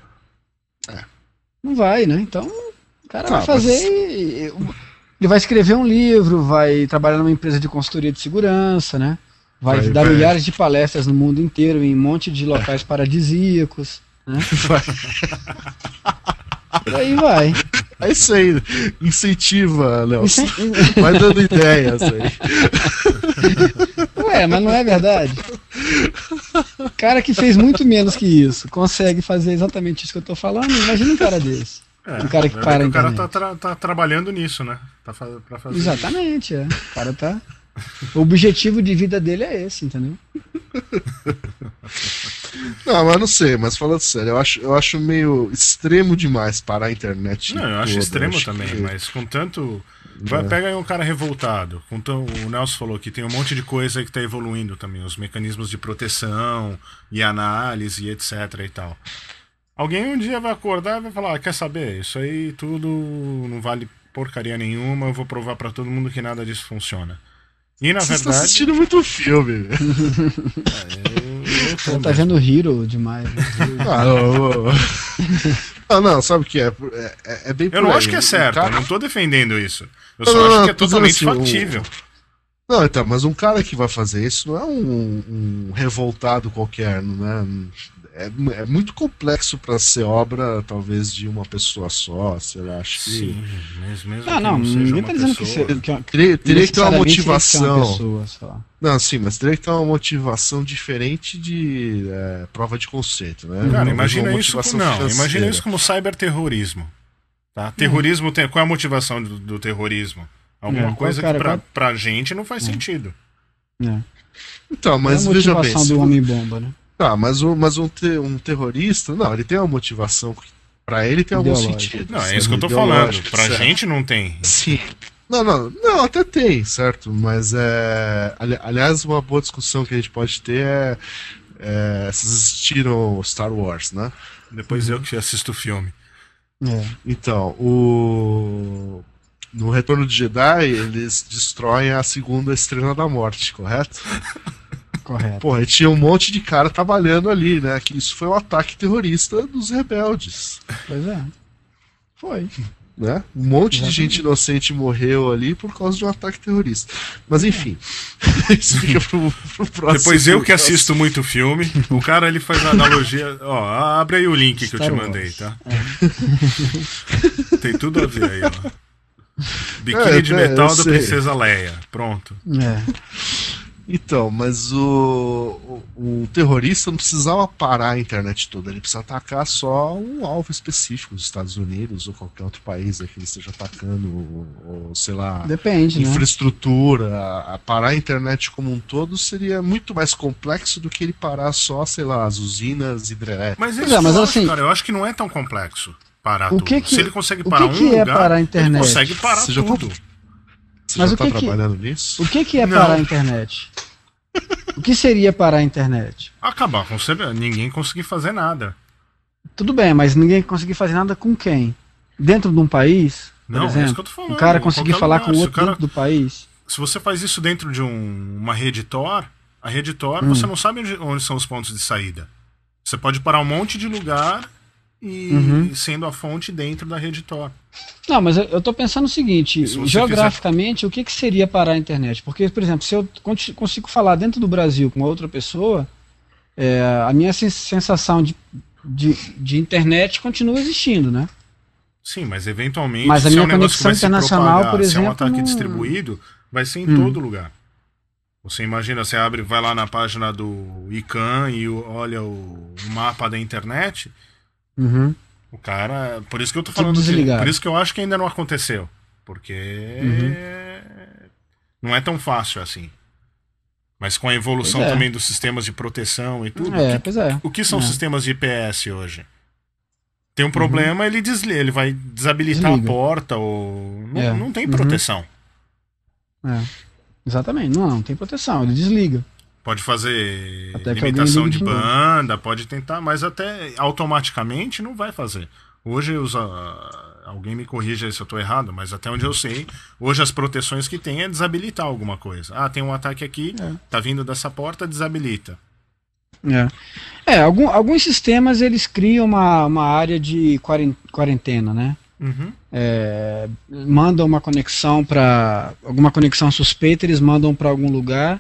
Não vai, né? Então, o cara Tá, vai fazer. mas- Ele vai escrever um livro, vai trabalhar numa empresa de consultoria de segurança, né? Vai, Vai- dar vai- milhares de palestras no mundo inteiro, em um monte de locais paradisíacos. Né? Vai. Aí vai. É isso aí. Incentiva. Isso Vai dando ideias aí. é- Ué, mas não é verdade? O cara que fez muito menos que isso consegue fazer exatamente isso que eu tô falando. Imagina um cara desse. É, Um cara que para a o cara tá, tra- tá trabalhando nisso, né? Tá fa pra fazer isso. Exatamente, é. O cara tá. O objetivo de vida dele é esse, entendeu? Não, mas não sei, mas falando sério, eu acho, eu acho meio extremo demais parar a internet. Não, eu acho toda, extremo acho também, que- mas com tanto. Vai, pega aí um cara revoltado. Com tão, o Nelson falou que tem um monte de coisa que tá evoluindo também, os mecanismos de proteção e análise e etc e tal. Alguém um dia vai acordar e vai falar: ah, quer saber? Isso aí tudo não vale porcaria nenhuma, eu vou provar pra todo mundo que nada disso funciona. E na Vocês estão verdade. assistindo muito filme. velho. eu- eu Você tá vendo Hero demais. né? Ah, ô. Ah, não, sabe o que é? É, é- é bem Eu não aí. acho que é certo, cara- eu não tô defendendo isso. Eu Não, só não, acho não, que é totalmente assim, factível. Não, então, mas um cara que vai fazer isso não é um, um revoltado qualquer, não é? É, é muito complexo para ser obra, talvez, de uma pessoa só, sei lá, acho que. Sim, mesmo, mesmo Ah, que não, não seja ninguém tá dizendo que, se- que, Teria, teria que ter uma ser uma motivação. pessoa. Não, sim, mas teria que ter uma motivação diferente de é, prova de conceito, né? Cara, Talvez imagina uma isso, motivação não, financeira. imagina isso como cyberterrorismo. Tá? Terrorismo tem, qual é a motivação do, do terrorismo? Alguma É, coisa qual, que cara, pra, pra gente não faz sentido. É. Então, mas é a veja bem. motivação do Homem-Bomba, né? Tá, mas, o, mas um, te- um terrorista, não, ele tem uma motivação. Pra ele tem algum sentido. Não, é isso que eu tô falando. Pra certo. gente não tem. Sim. Não, não, não, até tem, certo? Mas é. ali- Aliás, uma boa discussão que a gente pode ter é. é vocês assistiram Star Wars, né? Depois eu que assisto o filme. É. Então, o. No Retorno de Jedi, eles destroem a segunda estrela da morte, correto? Correto. Porra, e tinha um monte de cara trabalhando ali, né? Que isso foi um ataque terrorista dos rebeldes. Pois é. Foi. né? Um monte de Exatamente. gente inocente morreu ali por causa de um ataque terrorista. Mas enfim, isso fica pro, pro próximo. Depois eu que assisto muito filme, o cara ele faz a analogia. Ó, abre aí o link que eu te Star mandei, Wars. tá? Tem tudo a ver aí, ó. Biquíni É, de é, metal da sei. Princesa Leia. Pronto. É. Então, mas o, o, o terrorista não precisava parar a internet toda, ele precisa atacar só um alvo específico, os Estados Unidos ou qualquer outro país aí que ele esteja atacando, ou, ou, sei lá, Depende, né? infraestrutura. A, a parar a internet como um todo seria muito mais complexo do que ele parar só, sei lá, as usinas hidrelétricas. Mas isso é, mas eu assim- acho, cara, eu acho que não é tão complexo parar O tudo. que que- Se ele consegue o que parar que um é lugar, parar a ele internet? consegue parar Você já tudo. Você Mas já o tá que que- trabalhando nisso? O que, que é Não. parar a internet? O que seria parar a internet? Acabar com você, ninguém conseguir fazer nada. Tudo bem, mas ninguém conseguir fazer nada com quem? Dentro de um país? Por Não, é exemplo? isso que eu tô falando. Um cara conseguir falar lugar. com o o outro cara- dentro do país? Se você faz isso dentro de um- uma rede Tor, a rede Tor, Hum. você não sabe onde, onde são os pontos de saída. Você pode parar um monte de lugar e Uhum. sendo a fonte dentro da rede Tor. Não, mas eu, tô pensando o seguinte, se geograficamente, o que, que seria parar a internet? Porque, por exemplo, se eu consigo falar dentro do Brasil com outra pessoa, é, a minha sen- sensação de, de, de internet continua existindo, né? Sim, mas eventualmente, Mas a se é minha um conexão internacional, propagar, por se é um exemplo, ataque não- distribuído, vai ser em Hum. todo lugar. Você imagina, você abre, vai lá na página do ICANN e olha o mapa da internet, Uhum. o cara. Por isso que eu tô falando. desligado. por isso que eu acho que ainda não aconteceu. Porque Uhum. não é tão fácil assim. Mas com a evolução é. também dos sistemas de proteção e tudo. É, o que, é. o que são É. sistemas de IPS hoje? Tem um problema, ele desliga, ele vai desabilitar Desliga. a porta ou. Não, É. não tem Uhum. proteção. É. Exatamente. Não, não tem proteção, ele desliga. Pode fazer Até limitação de banda, pode tentar, mas até automaticamente não vai fazer. Hoje os, alguém me corrija se eu estou errado, mas até onde eu sei, hoje as proteções que tem é desabilitar alguma coisa. Ah, tem um ataque aqui, É. tá vindo dessa porta, desabilita. É, é algum- alguns sistemas eles criam uma, uma área de quaren- quarentena, né? Uhum. É, mandam uma conexão para alguma conexão suspeita, eles mandam para algum lugar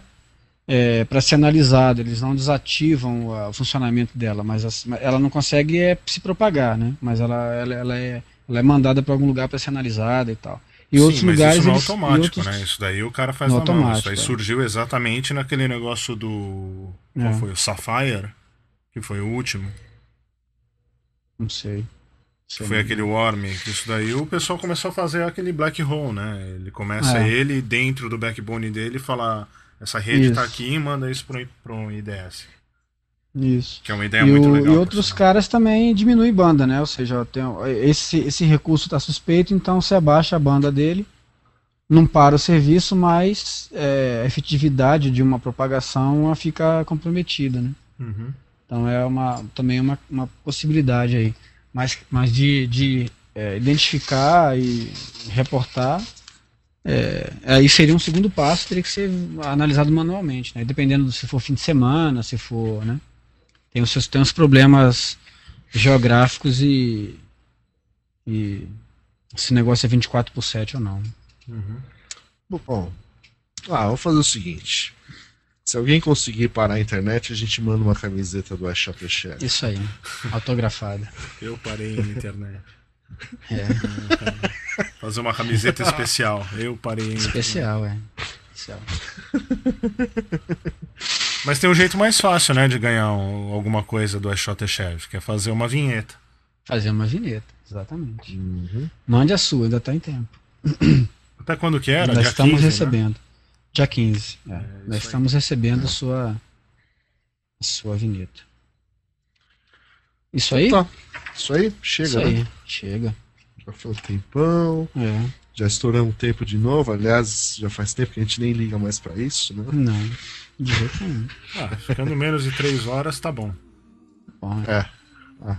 para ser analisado. Eles não desativam ah, o funcionamento dela, mas as- ela não consegue é, se propagar, né? Mas ela, ela, ela é, ela é mandada para algum lugar para ser analisada e tal. E Sim, outros lugares isso e automático, outros- né? Isso daí o cara faz No na mão. Isso automático, daí é. surgiu exatamente naquele negócio do. Qual É. foi? O Sapphire, que foi o último. Não sei. Sei foi não. aquele Worm, isso daí o pessoal começou a fazer aquele black hole, né? Ele começa É. ele dentro do backbone dele falar essa rede tá Isso. aqui e manda isso pro, pro IDS. Isso. Que é uma ideia e, muito o- legal. e outros caras também diminuem banda, né? Ou seja, tem, esse, esse recurso está suspeito, então você abaixa a banda dele, não para o serviço, mas é, a efetividade de uma propagação fica comprometida, né? Uhum. Então é uma, também uma, uma possibilidade aí. Mas, mas de, de é, identificar e reportar, é, aí seria um segundo passo, teria que ser analisado manualmente, né? Dependendo do- se for fim de semana, se for, né? Tem os seus tem os problemas geográficos e, e esse negócio é 24 por 7 ou não. Uhum. Bom, ah, vamos fazer o seguinte. Se alguém conseguir parar a internet, a gente manda uma camiseta do Share. Isso aí, autografada. Eu parei na internet. É, Fazer uma camiseta especial. Eu parei especial, é. Especial. Mas tem um jeito mais fácil, né, de ganhar um- alguma coisa do iShot Chef, que é fazer uma vinheta. Fazer uma vinheta, exatamente. Uhum. Mande a sua, ainda está em tempo. Até quando que era? Nós Dia estamos 15, né? recebendo. Dia 15. é. isso Nós aí. estamos recebendo a sua, a sua vinheta. Isso aí? Tá. Isso aí, chega, Isso né? aí. Chega. Já foi um tempão, É. já estouramos o tempo de novo. Aliás, já faz tempo que a gente nem liga mais pra isso, né? Não. De jeito nenhum. Ah, ficando menos de 3 horas, tá bom. Bom, É. Ah.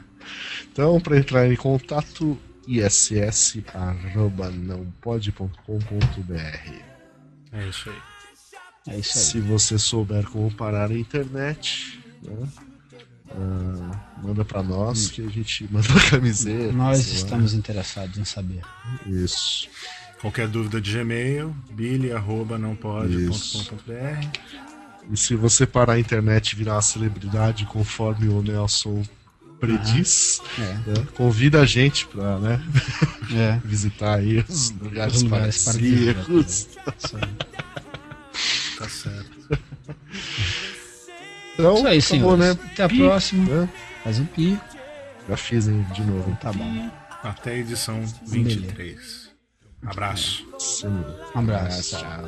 Então, para entrar em contato, iss.nãopode.com.br. É isso aí. é isso aí. Se você souber como parar a internet, né? Ah, manda pra nós que a gente manda uma camiseta. Nós sei lá. estamos interessados em saber. Isso. Qualquer dúvida de Gmail, billy.nãopode.com.br. E se você parar a internet e virar uma celebridade conforme o Nelson prediz, É. né, convida a gente pra né, É. visitar aí os lugares, Os lugares aí. Tá certo. Então, Isso aí, senhores. né? Até a Pi, próxima. né? Faz um pi. Já fiz hein, de novo. Tá bom. Até a edição 23. Abraço. Sim. Um abraço. Tchau.